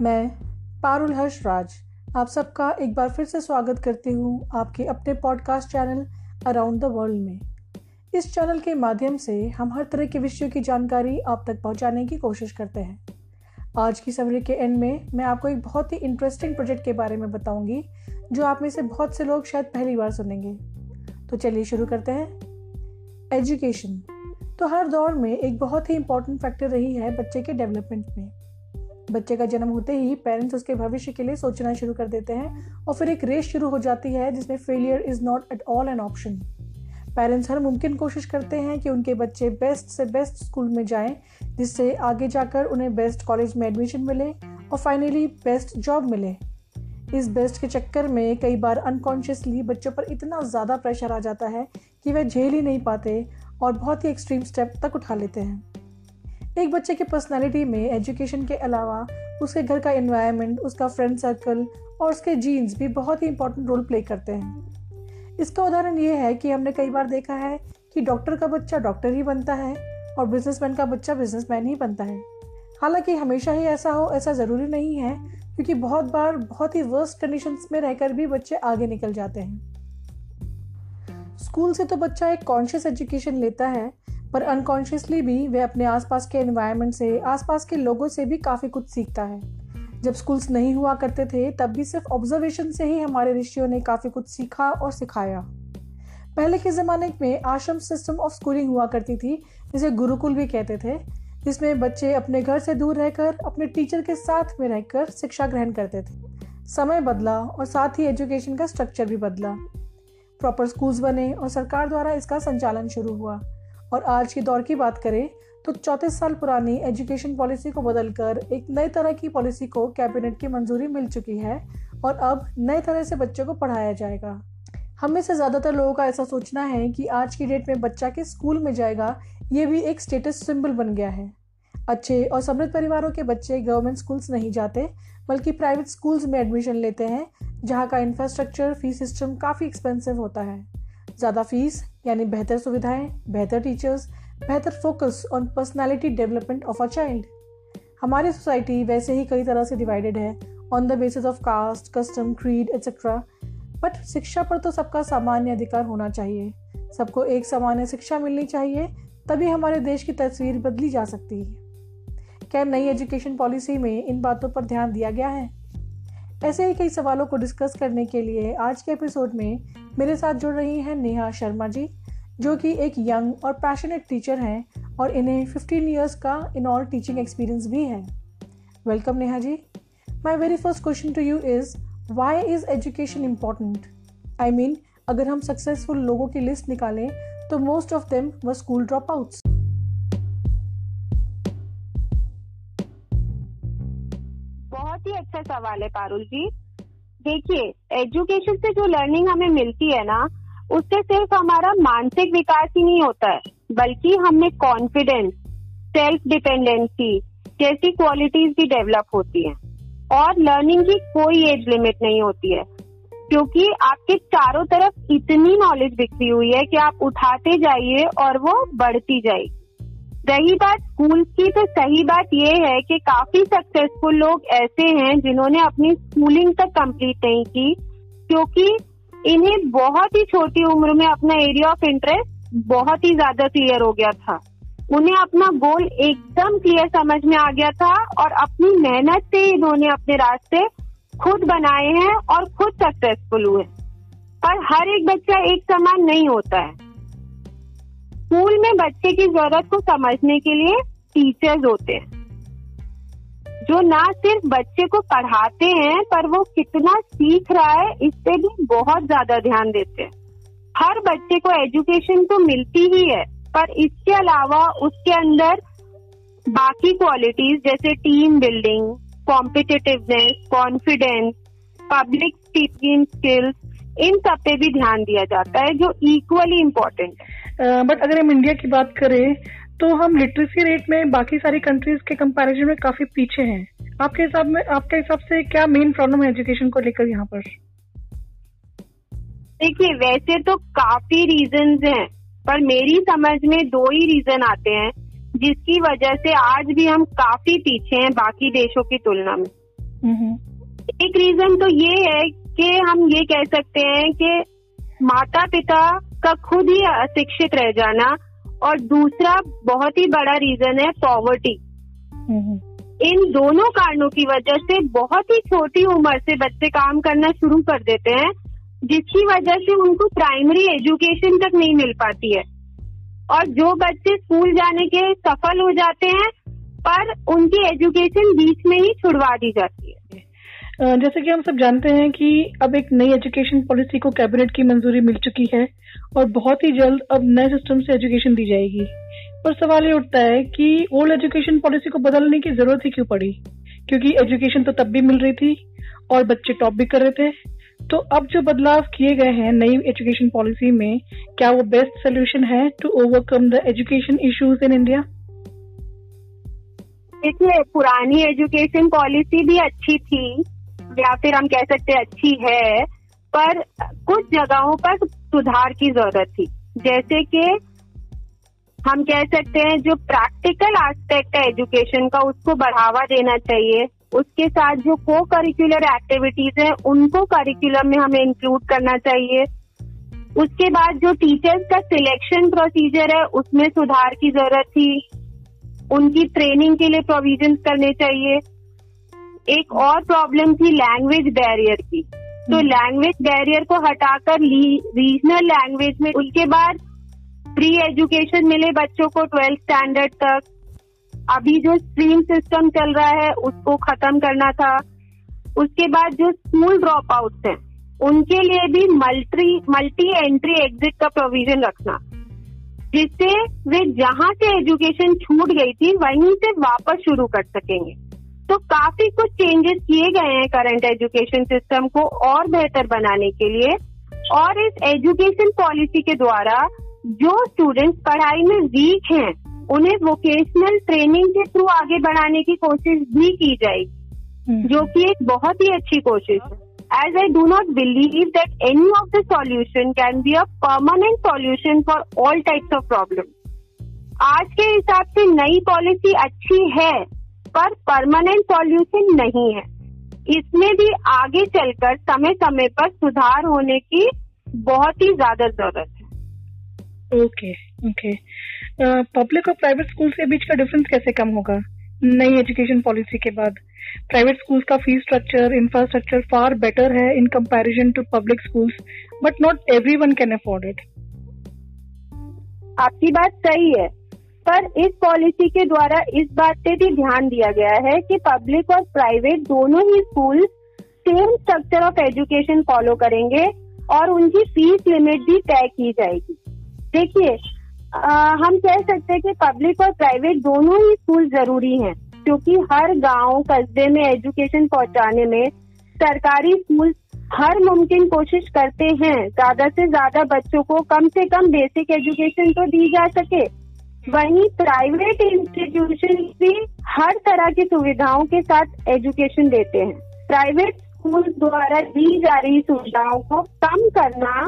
मैं पारुल हर्ष राज आप सबका एक बार फिर से स्वागत करती हूँ आपके अपने podcast channel around the world में। इस चैनल के माध्यम से हम हर तरह के विषयों की जानकारी आप तक पहुँचाने की कोशिश करते हैं। आज की समरी के एंड में मैं आपको एक बहुत ही इंटरेस्टिंग प्रोजेक्ट के बारे में बताऊँगी, जो आप में से बहुत से लोग शायद पहली बार सुनेंगे। तो चलिए शुरू करते हैं। एजुकेशन तो हर दौर में एक बहुत ही इंपॉर्टेंट फैक्टर रही है बच्चे के डेवलपमेंट में। बच्चे का जन्म होते ही पेरेंट्स उसके भविष्य के लिए सोचना शुरू कर देते हैं और फिर एक रेस शुरू हो जाती है जिसमें failure is not at all an option parents हर मुमकिन कोशिश करते हैं कि उनके बच्चे बेस्ट से बेस्ट स्कूल में जाएँ, जिससे आगे जाकर उन्हें बेस्ट कॉलेज में एडमिशन मिले और फाइनली बेस्ट जॉब मिले। इस बेस्ट के चक्कर में कई बार अनकॉन्शियसली बच्चों पर इतना ज़्यादा प्रेशर आ जाता है कि वह झेल ही नहीं पाते और बहुत ही एक्सट्रीम स्टेप तक उठा लेते हैं। एक बच्चे की पर्सनैलिटी में एजुकेशन के अलावा उसके घर का इन्वायरमेंट उसका फ्रेंड सर्कल और उसके जीन्स भी बहुत ही इंपॉर्टेंट रोल प्ले करते हैं। इसका उदाहरण ये है कि हमने कई बार देखा है कि डॉक्टर का बच्चा डॉक्टर ही बनता है और बिजनेसमैन का बच्चा बिजनेसमैन ही बनता है। हालाँकि हमेशा ही ऐसा हो, ऐसा ज़रूरी नहीं है, क्योंकि बहुत बार बहुत ही वर्स्ट कंडीशंस में रहकर भी बच्चे आगे निकल जाते हैं। स्कूल से तो बच्चा एक कॉन्शियस एजुकेशन लेता है पर अनकॉन्शियसली भी वह अपने आसपास के एनवायरनमेंट से, आसपास के लोगों से भी काफ़ी कुछ सीखता है। जब स्कूल्स नहीं हुआ करते थे, तब भी सिर्फ़ ऑब्जर्वेशन से ही हमारे ऋषियों ने काफ़ी कुछ सीखा और सिखाया। पहले के ज़माने में आश्रम सिस्टम ऑफ़ स्कूलिंग हुआ करती थी, जिसे गुरुकुल भी कहते थे, जिसमें बच्चे अपने घर से दूर रहकर, अपने टीचर के साथ में रहकर शिक्षा ग्रहण करते थे। समय बदला और साथ ही एजुकेशन का स्ट्रक्चर भी बदला। प्रॉपर स्कूल्स बने और सरकार द्वारा इसका संचालन शुरू हुआ। और आज के दौर की बात करें तो चौंतीस साल पुरानी एजुकेशन पॉलिसी को बदलकर एक नई तरह की पॉलिसी को कैबिनेट की मंजूरी मिल चुकी है और अब नए तरह से बच्चों को पढ़ाया जाएगा। हम में से ज़्यादातर लोगों का ऐसा सोचना है कि आज की डेट में बच्चा के स्कूल में जाएगा, ये भी एक स्टेटस सिंबल बन गया है। अच्छे और समृद्ध परिवारों के बच्चे गवर्नमेंट स्कूल्स नहीं जाते, बल्कि प्राइवेट स्कूल्स में एडमिशन लेते हैं, जहाँ का इंफ्रास्ट्रक्चर फ़ीस सिस्टम काफ़ी एक्सपेंसिव होता है। ज़्यादा फ़ीस यानी बेहतर सुविधाएँ, बेहतर टीचर्स बेहतर focus on personality development of a child हमारी सोसाइटी वैसे ही कई तरह से डिवाइडेड है on the basis of caste custom creed etcetera but शिक्षा पर तो सबका सामान्य अधिकार होना चाहिए। सबको एक सामान्य शिक्षा मिलनी चाहिए, तभी हमारे देश की तस्वीर बदली जा सकती है। क्या नई एजुकेशन पॉलिसी में इन बातों पर ध्यान दिया गया है? ऐसे ही कई सवालों को डिस्कस करने के लिए आज के एपिसोड में मेरे साथ जुड़ रही हैं नेहा शर्मा जी, जो कि एक यंग और पैशनेट टीचर हैं और इन्हें 15 इयर्स का इन ऑल टीचिंग एक्सपीरियंस भी है। Welcome Neha ji. My very first question to you is why is education important I mean अगर हम सक्सेसफुल लोगों की लिस्ट निकालें तो most of them were school dropouts सवाल है, पारुल जी। देखिए एजुकेशन से जो लर्निंग हमें मिलती है ना, उससे सिर्फ़ हमारा मानसिक विकास ही नहीं होता है, बल्कि हमें कॉन्फिडेंस सेल्फ डिपेंडेंसी जैसी क्वालिटीज भी डेवलप होती हैं। और लर्निंग की कोई एज लिमिट नहीं होती है, क्योंकि आपके चारों तरफ़ इतनी नॉलेज बिखरी हुई है कि आप उठाते जाइए और वो बढ़ती जाएगी। रही बात स्कूल की तो सही बात ये है कि काफ़ी सक्सेसफुल लोग ऐसे हैं जिन्होंने अपनी स्कूलिंग तक कंप्लीट नहीं की, क्योंकि इन्हें बहुत ही छोटी उम्र में अपना एरिया ऑफ़ इंटरेस्ट बहुत ही ज़्यादा क्लियर हो गया था। उन्हें अपना गोल एकदम क्लियर समझ में आ गया था और अपनी मेहनत से इन्होंने अपने रास्ते खुद बनाए हैं और खुद सक्सेसफुल हुए पर हर एक बच्चा एक समान नहीं होता है। स्कूल में बच्चे की ज़रूरत को समझने के लिए टीचर्स होते हैं। जो ना सिर्फ़ बच्चे को पढ़ाते हैं, पर वो कितना सीख रहा है इस पे भी बहुत ज़्यादा ध्यान देते हैं। हर बच्चे को एजुकेशन तो मिलती ही है, पर इसके अलावा उसके अंदर बाकी क्वालिटीज जैसे team building competitiveness confidence public speaking skills इन सब पे भी ध्यान दिया जाता है जो इक्वली इम्पोर्टेंट है। बट अगर हम इंडिया की बात करें तो हम लिटरेसी रेट में बाकी सारी कंट्रीज़ के कंपैरिजन में काफ़ी पीछे हैं। आपके हिसाब में आपके हिसाब से क्या मेन प्रॉब्लम है एजुकेशन को लेकर यहाँ पर? देखिए वैसे तो काफ़ी रीजन हैं पर मेरी समझ में दो ही रीजन आते हैं जिसकी वजह से आज भी हम काफ़ी पीछे हैं बाकी देशों की तुलना में। एक रीजन तो ये है कि हम ये कह सकते हैं कि माता पिता का खुद ही अशिक्षित रह जाना और दूसरा बहुत ही बड़ा रीजन है पॉवर्टी इन दोनों कारणों की वजह से बहुत ही छोटी उम्र से बच्चे काम करना शुरू कर देते हैं जिसकी वजह से उनको प्राइमरी एजुकेशन तक नहीं मिल पाती है। और जो बच्चे स्कूल जाने के सफल हो जाते हैं पर उनकी एजुकेशन बीच में ही छुड़वा दी जाती है। जैसे कि हम सब जानते हैं कि अब एक नई एजुकेशन पॉलिसी को कैबिनेट की मंजूरी मिल चुकी है और बहुत ही जल्द अब नए सिस्टम से एजुकेशन दी जाएगी। पर सवाल ये उठता है कि ओल्ड एजुकेशन पॉलिसी को बदलने की ज़रूरत ही क्यों पड़ी? क्योंकि एजुकेशन तो तब भी मिल रही थी और बच्चे टॉप भी कर रहे थे। तो अब जो बदलाव किए गए हैं नई एजुकेशन पॉलिसी में, क्या वो बेस्ट सोल्यूशन है to overcome the education issues in India देखिए, पुरानी एजुकेशन पॉलिसी भी अच्छी थी या फिर हम कह सकते हैं अच्छी है, पर कुछ जगहों पर सुधार की ज़रूरत थी। जैसे कि हम कह सकते हैं जो प्रैक्टिकल एस्पेक्ट है एजुकेशन का, उसको बढ़ावा देना चाहिए। उसके साथ जो को करिकुलर एक्टिविटीज़ है, उनको करिकुलम में हमें इंक्लूड करना चाहिए। उसके बाद जो टीचर्स का सिलेक्शन प्रोसीजर है, उसमें सुधार की ज़रूरत थी। उनकी ट्रेनिंग के लिए प्रोविज़न करने चाहिए। एक और प्रॉब्लम थी लैंग्वेज बैरियर की। तो लैंग्वेज हम्म। बैरियर को हटाकर रीजनल लैंग्वेज में उसके बाद फ्री एजुकेशन मिले बच्चों को ट्वेल्थ स्टैंडर्ड तक। अभी जो स्ट्रीम सिस्टम चल रहा है उसको खत्म करना था। उसके बाद जो स्कूल ड्रॉप आउट है उनके लिए भी मल्टी मल्टी एंट्री एग्जिट का प्रोविज़न रखना। जिससे वे जहाँ से एजुकेशन छूट गई थी वहीं से वापस शुरू कर सकेंगे। तो काफ़ी कुछ चेंजेस किए गए हैं करंट एजुकेशन सिस्टम को और बेहतर बनाने के लिए। और इस एजुकेशन पॉलिसी के द्वारा जो स्टूडेंट्स पढ़ाई में वीक हैं उन्हें वोकेशनल ट्रेनिंग के थ्रू आगे बढ़ाने की कोशिश भी की जाएगी हम्म। जो कि एक बहुत ही अच्छी कोशिश है। As I do not believe that any of the solution can be a permanent solution for all types of problem आज के हिसाब से नई पॉलिसी अच्छी है पर परमानेंट सॉल्यूशन नहीं है। इसमें भी आगे चलकर समय समय पर सुधार होने की बहुत ही ज़्यादा ज़रूरत है। ओके ओके पब्लिक और प्राइवेट स्कूल के बीच का डिफरेंस कैसे कम होगा? नई एजुकेशन पॉलिसी के बाद। प्राइवेट स्कूल्स का fees structure infrastructure far better है in comparison to public schools but not every one can afford it आपकी बात सही है। पर इस पॉलिसी के द्वारा इस बात पे भी ध्यान दिया गया है कि पब्लिक और प्राइवेट दोनों ही school same structure of education follow करेंगे और उनकी फ़ीस लिमिट भी तय की जाएगी। देखिए हम कह सकते हैं कि पब्लिक और प्राइवेट दोनों ही स्कूल ज़रूरी हैं, क्योंकि हर गाँव, कस्बे में एजुकेशन पहुँचाने में सरकारी स्कूल हर मुमकिन कोशिश करते हैं, ज़्यादा से ज़्यादा बच्चों को कम से कम बेसिक एजुकेशन तो दी जा सके। वहीं प्राइवेट इंस्टीट्यूशन भी हर तरह की सुविधाओं के साथ एजुकेशन देते हैं। प्राइवेट स्कूल द्वारा दी जा रही सुविधाओं को कम करना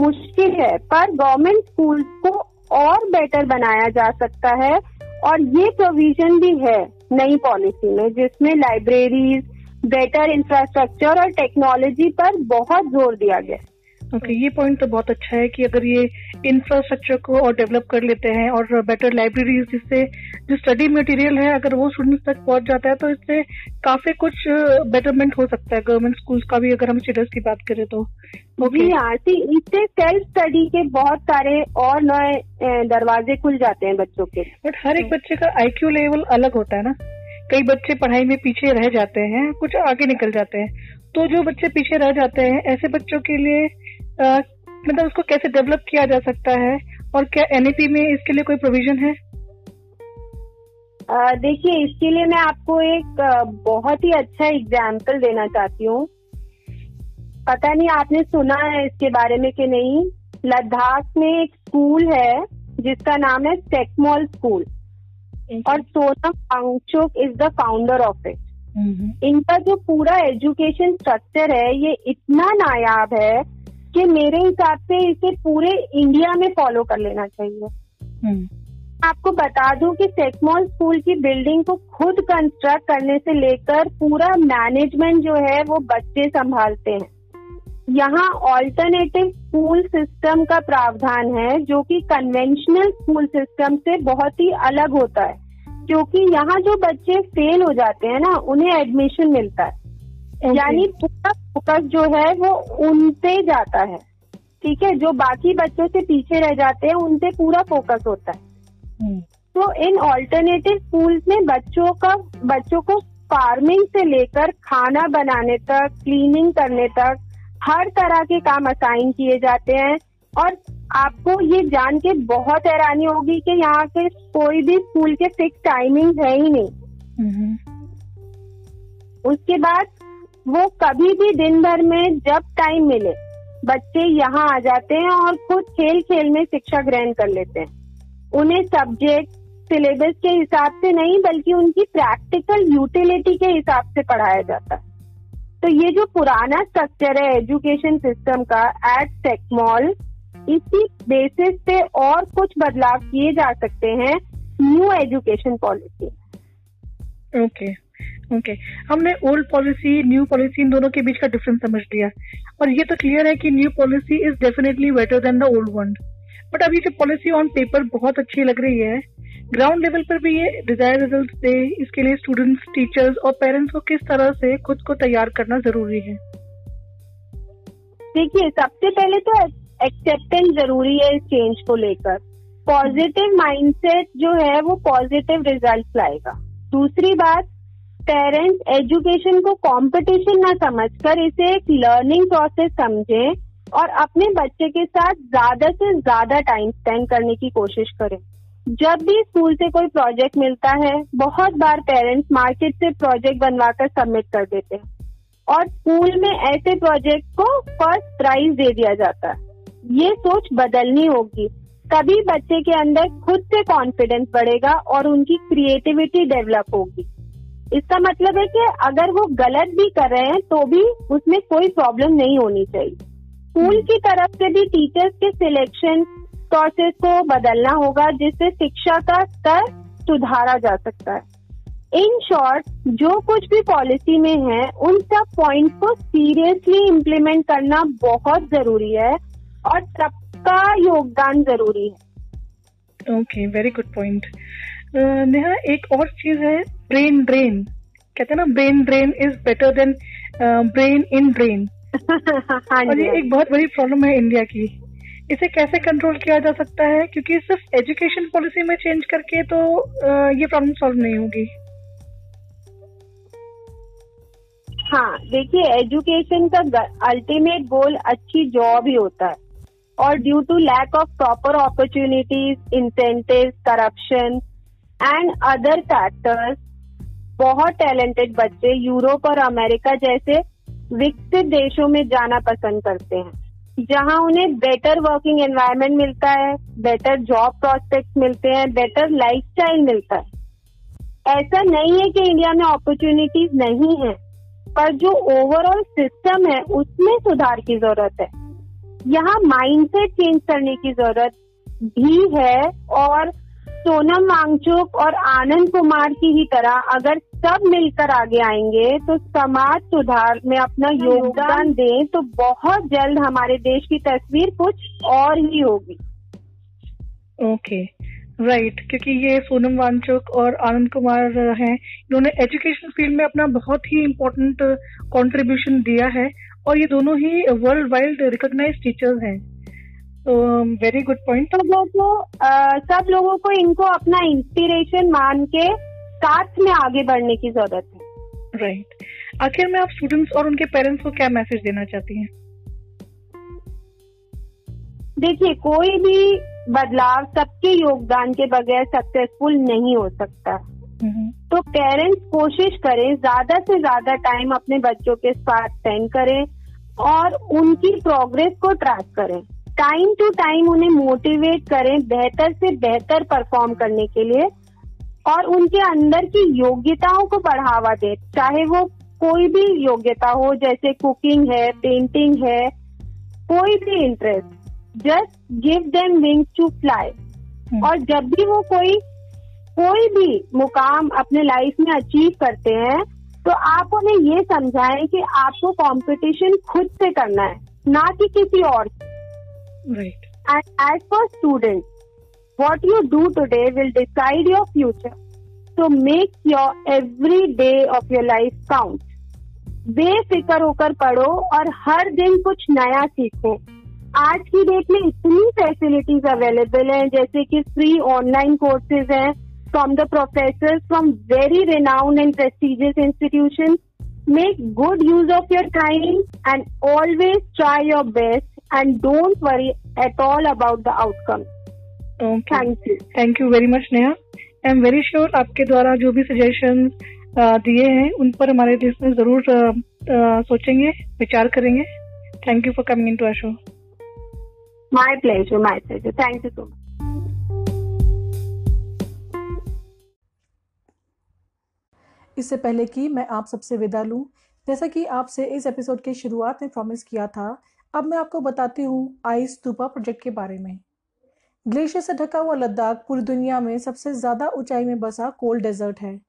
मुश्किल है, पर गवर्नमेंट स्कूल को और बेटर बनाया जा सकता है और ये प्रोविज़न भी है नई पॉलिसी में, जिसमें लाइब्रेरीज बेटर इंफ्रास्ट्रक्चर और टेक्नोलॉजी पर बहुत ज़ोर दिया गया। ओके okay, ये पॉइंट तो बहुत अच्छा है कि अगर ये इंफ्रास्ट्रक्चर को और डेवलप कर लेते हैं और बेटर लाइब्रेरीज जिससे जो स्टडी मटेरियल है अगर वो स्टूडेंट्स तक पहुँच जाता है तो इससे काफ़ी कुछ बेटरमेंट हो सकता है गवर्नमेंट स्कूल्स का भी अगर हम स्टेटस की बात करें तो। जी हाँ इससे सेल्फ स्टडी के बहुत सारे और नए दरवाजे खुल जाते हैं बच्चों के। बट हर एक बच्चे का आईक्यू लेवल अलग होता है ना। कई बच्चे पढ़ाई में पीछे रह जाते हैं कुछ आगे निकल जाते हैं। तो जो बच्चे पीछे रह जाते हैं ऐसे बच्चों के लिए मतलब उसको कैसे डेवलप किया जा सकता है? और क्या एनईपी में इसके लिए कोई प्रोविज़न है? देखिए इसके लिए मैं आपको एक बहुत ही अच्छा एग्ज़ाम्पल देना चाहती हूँ। पता नहीं आपने सुना है इसके बारे में कि नहीं? लद्दाख में एक स्कूल है जिसका नाम है टेकमॉल स्कूल और Sonam Wangchuk is the founder of it इनका जो पूरा एजुकेशन स्ट्रक्चर है ये इतना नायाब है कि मेरे हिसाब से इसे पूरे इंडिया में फॉलो कर लेना चाहिए हम्म। आपको बता दूँ कि सेकमॉल स्कूल की बिल्डिंग को खुद कंस्ट्रक्ट करने से लेकर पूरा मैनेजमेंट जो है वो बच्चे संभालते हैं यहाँ ऑल्टरनेटिव स्कूल सिस्टम का प्रावधान है जो कि कन्वेंशनल स्कूल सिस्टम से बहुत ही अलग होता है क्योंकि यहाँ जो बच्चे फेल हो जाते हैं ना उन्हें एडमिशन मिलता है. यानी पूरा फोकस जो है वो उन पे जाता है। ठीक है? जो बाकी बच्चों से पीछे रह जाते हैं उन पे पूरा फोकस होता है। hmm. तो इन ऑल्टरनेटिव स्कूल में बच्चों का बच्चों को फ़ार्मिंग से लेकर खाना बनाने तक क्लीनिंग करने तक हर तरह के काम असाइन किए जाते हैं। और आपको ये जान के बहुत हैरानी होगी कि यहाँ के कोई भी स्कूल के फिक्स टाइमिंग है ही नहीं। हम्म। उसके बाद वो कभी भी दिन भर में जब टाइम मिले, बच्चे यहाँ आ जाते हैं और खुद खेल खेल में शिक्षा ग्रहण कर लेते हैं। उन्हें सब्जेक्ट सिलेबस के हिसाब से नहीं, बल्कि उनकी प्रैक्टिकल यूटिलिटी के हिसाब से पढ़ाया जाता है। तो ये जो पुराना स्ट्रक्चर है एजुकेशन सिस्टम का एट टेकमॉल इसी बेसिस पे और कुछ बदलाव किए जा सकते हैं new education policy okay okay हमने ओल्ड पॉलिसी न्यू पॉलिसी इन दोनों के बीच का डिफरेंस समझ लिया। और ये तो क्लियर है कि new policy is definitely better than the old one but अभी जो पॉलिसी ऑन पेपर बहुत अच्छी लग रही है। ग्राउंड लेवल पर भी ये डिज़ायर रिज़ल्ट दे। इसके लिए स्टूडेंट्स टीचर्स और पेरेंट्स को किस तरह से खुद को तैयार करना ज़रूरी है? देखिए, सबसे पहले तो एक्सेप्टेंस ज़रूरी है इस चेंज को लेकर। पॉजिटिव माइंडसेट जो है, वो पॉजिटिव रिज़ल्ट लाएगा। दूसरी बात पेरेंट्स एजुकेशन को कंपटीशन ना समझकर इसे एक लर्निंग प्रोसेस समझें और अपने बच्चे के साथ ज़्यादा से ज़्यादा टाइम स्पेंड करने की कोशिश करें। जब भी स्कूल से कोई प्रोजेक्ट मिलता है, बहुत बार पेरेंट्स मार्केट से प्रोजेक्ट बनवाकर सबमिट कर देते हैं और स्कूल में ऐसे प्रोजेक्ट को फ़र्स्ट प्राइज दे दिया जाता है। ये सोच बदलनी होगी। तभी बच्चे के अंदर खुद से कॉन्फिडेंस बढ़ेगा और उनकी क्रिएटिविटी डेवलप होगी। इसका मतलब है कि अगर वो गलत भी कर रहे हैं तो भी उसमें कोई प्रॉब्लम नहीं होनी चाहिए। स्कूल की तरफ़ से भी टीचर्स के सिलेक्शन प्रोसेस को बदलना होगा, जिससे शिक्षा का स्तर सुधारा जा सकता है। इन शॉर्ट जो कुछ भी पॉलिसी में है, उन सब पॉइंट को सीरियसली इम्प्लीमेंट करना बहुत ज़रूरी है और सबका योगदान ज़रूरी है। Okay very good point Neha एक और चीज़ है ब्रेन ड्रेन कहते हैं ना brain drain is better than brain in brain और ये एक बहुत बड़ी प्रॉब्लम है इंडिया की. इसे कैसे कंट्रोल किया जा सकता है? क्योंकि सिर्फ़ एजुकेशन पॉलिसी में चेंज करके तो ये प्रॉब्लम सॉल्व नहीं होगी. हाँ देखिए एजुकेशन का अल्टीमेट गोल अच्छी जॉब ही होता है. और due to lack of proper opportunities incentive corruption and other factors बहुत टैलेंटेड बच्चे यूरोप और अमेरिका जैसे विकसित देशों में जाना पसंद करते हैं। जहाँ उन्हें बेटर वर्किंग एनवायरनमेंट मिलता है बेटर जॉब प्रोस्पेक्ट मिलते हैं बेटर लाइफस्टाइल मिलता है। ऐसा नहीं है कि इंडिया में अपॉर्चुनिटीज़ नहीं है, पर जो ओवरऑल सिस्टम है, उसमें सुधार की ज़रूरत है। यहाँ माइंडसेट चेंज करने की ज़रूरत भी है और सोनम वांगचुक और आनंद कुमार की ही तरह अगर सब मिलकर आगे आएँगे तो समाज सुधार में अपना योगदान दें तो बहुत जल्द हमारे देश की तस्वीर कुछ और ही होगी। ओके राइट क्योंकि ये सोनम वांगचुक और आनंद कुमार हैं इन्होंने एजुकेशन फ़ील्ड में अपना बहुत ही इम्पोर्टेंट कंट्रीब्यूशन दिया है और ये दोनों ही वर्ल्ड वाइड रिकॉग्नाइज टीचर्स हैं। वेरी गुड पॉइंट तो लोगों को सब लोगों को इनको अपना इंस्पिरेशन मान के साथ में आगे बढ़ने की ज़रूरत है। Right right. आखिर में आप स्टूडेंट्स और उनके पेरेंट्स को क्या मैसेज देना चाहती हैं? देखिए कोई भी बदलाव सबके योगदान के बगैर सक्सेसफुल नहीं हो सकता। Mm-hmm. तो पेरेंट्स कोशिश करें ज़्यादा से ज़्यादा टाइम अपने बच्चों के साथ स्पेंड करें और उनकी प्रोग्रेस को ट्रैक करें। टाइम टू टाइम उन्हें मोटिवेट करें बेहतर से बेहतर परफॉर्म करने के लिए और उनके अंदर की योग्यताओं को बढ़ावा दें। चाहे वो कोई भी योग्यता हो जैसे कुकिंग है पेंटिंग है कोई भी interest just give them wings to fly. और जब भी वो कोई कोई भी मुकाम अपने लाइफ में अचीव करते हैं तो आप उन्हें ये समझाएँ कि आपको कंपटीशन खुद से करना है ना कि किसी और right and as for student what you do today will decide your future तो make your every day of your life count बेफिक्र होकर पढ़ो और हर दिन कुछ नया सीखो। आज की डेट में इतनी फैसिलिटीज़ अवेलेबल हैं, जैसे कि फ्री ऑनलाइन कोर्सेज हैं from the professor from very renowned and prestigious institution make good use of your time and always try your best and don't worry at all about the outcome thank you thank you very much Neha I am very sure आपके द्वारा जो भी suggestion दिए हैं उन पर हमारे listener ज़रूर सोचेंगे विचार करेंगे। Thank you for coming into our show my pleasure my pleasure thank you so much इससे पहले कि मैं आप सबसे विदा लूँ जैसा कि आपसे इस एपिसोड के शुरुआत में प्रॉमिस किया था अब मैं आपको बताती हूँ आइस स्तूपा प्रोजेक्ट के बारे में। ग्लेशियर से ढका हुआ लद्दाख पूरी दुनिया में सबसे ज़्यादा ऊंचाई में बसा कोल्ड डेजर्ट है।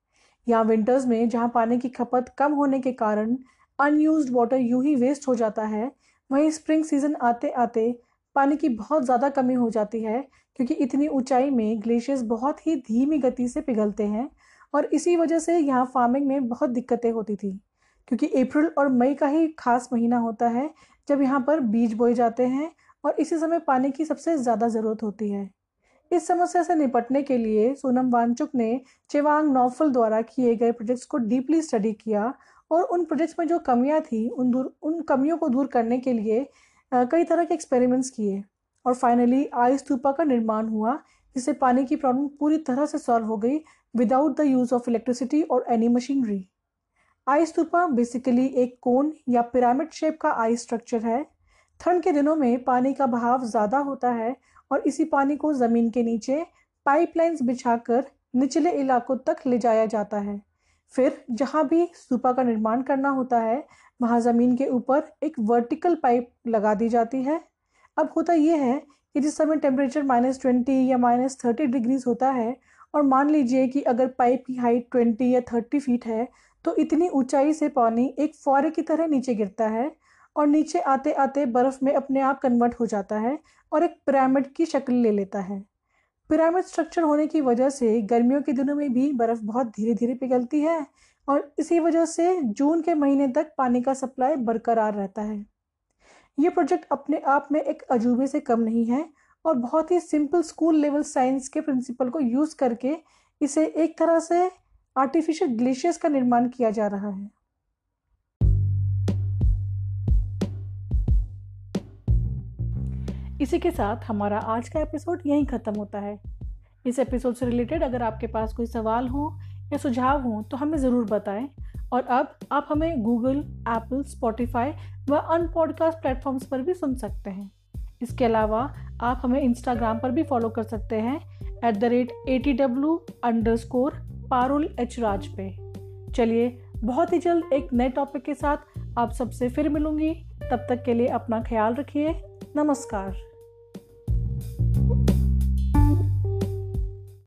यहाँ विंटर्स में जहाँ पानी की खपत कम होने के कारण अनयूज वाटर यूँ ही वेस्ट हो जाता है, वहीं स्प्रिंग सीज़न आते आते पानी की बहुत ज़्यादा कमी हो जाती है, क्योंकि इतनी ऊंचाई में ग्लेशियर्स बहुत ही धीमी गति से पिघलते हैं और इसी वजह से यहाँ फ़ार्मिंग में बहुत दिक्कतें होती थी, क्योंकि अप्रैल और मई का ही खास महीना होता है जब यहाँ पर बीज बोए जाते हैं और इसी समय पानी की सबसे ज़्यादा ज़रूरत होती है। इस समस्या से निपटने के लिए सोनम वांगचुक ने चेवांग नौफल द्वारा किए गए प्रोजेक्ट्स को डीपली स्टडी किया और उन प्रोजेक्ट्स में जो कमियाँ थी, उन दूर, उन कमियों को दूर करने के लिए कई तरह के एक्सपेरिमेंट्स किए। और फाइनली आई स्तूपा का निर्माण हुआ, जिससे पानी की प्रॉब्लम पूरी तरह से सॉल्व हो गई without the use of electricity और any machinery I stupa basically एक कोन या पिरामिड शेप का आई स्ट्रक्चर है। ठंड के दिनों में पानी का बहाव ज़्यादा होता है और इसी पानी को ज़मीन के नीचे पाइपलाइंस बिछाकर निचले इलाकों तक ले जाया जाता है। फिर जहाँ भी स्तूपा का निर्माण करना होता है, वहाँ ज़मीन के ऊपर एक वर्टिकल पाइप लगा दी जाती है। अब होता यह है कि जिस समय टेम्परेचर माइनस ट्वेंटी या माइनस थर्टी डिग्रीज होता है और मान लीजिए कि अगर पाइप की हाइट ट्वेंटी या थर्टी फीट है तो इतनी ऊंचाई से पानी एक फौरे की तरह नीचे गिरता है और नीचे आते आते बर्फ़ में अपने आप कन्वर्ट हो जाता है और एक पिरामिड की शक्ल ले लेता है। पिरामिड स्ट्रक्चर होने की वजह से गर्मियों के दिनों में भी बर्फ़ बहुत धीरे धीरे पिघलती है और इसी वजह से जून के महीने तक पानी का सप्लाई बरकरार रहता है। ये प्रोजेक्ट अपने आप में एक अजूबे से कम नहीं है और बहुत ही सिंपल स्कूल लेवल साइंस के प्रिंसिपल को यूज़ करके इसे एक तरह से आर्टिफिशियल ग्लेशियर्स का निर्माण किया जा रहा है। इसी के साथ हमारा आज का एपिसोड यहीं ख़त्म होता है। इस एपिसोड से रिलेटेड अगर आपके पास कोई सवाल हो या सुझाव हो तो हमें ज़रूर बताएँ। और अब आप हमें गूगल एप्पल स्पॉटिफाई व अन पॉडकास्ट प्लेटफॉर्म्स पर भी सुन सकते हैं। इसके अलावा आप हमें इंस्टाग्राम पर भी फॉलो कर सकते हैं at the rate A T W underscore Parul H Raj पे। चलिए, बहुत ही जल्द एक नए टॉपिक के साथ आप सबसे फिर मिलूँगी। तब तक के लिए अपना ख्याल रखिए। नमस्कार।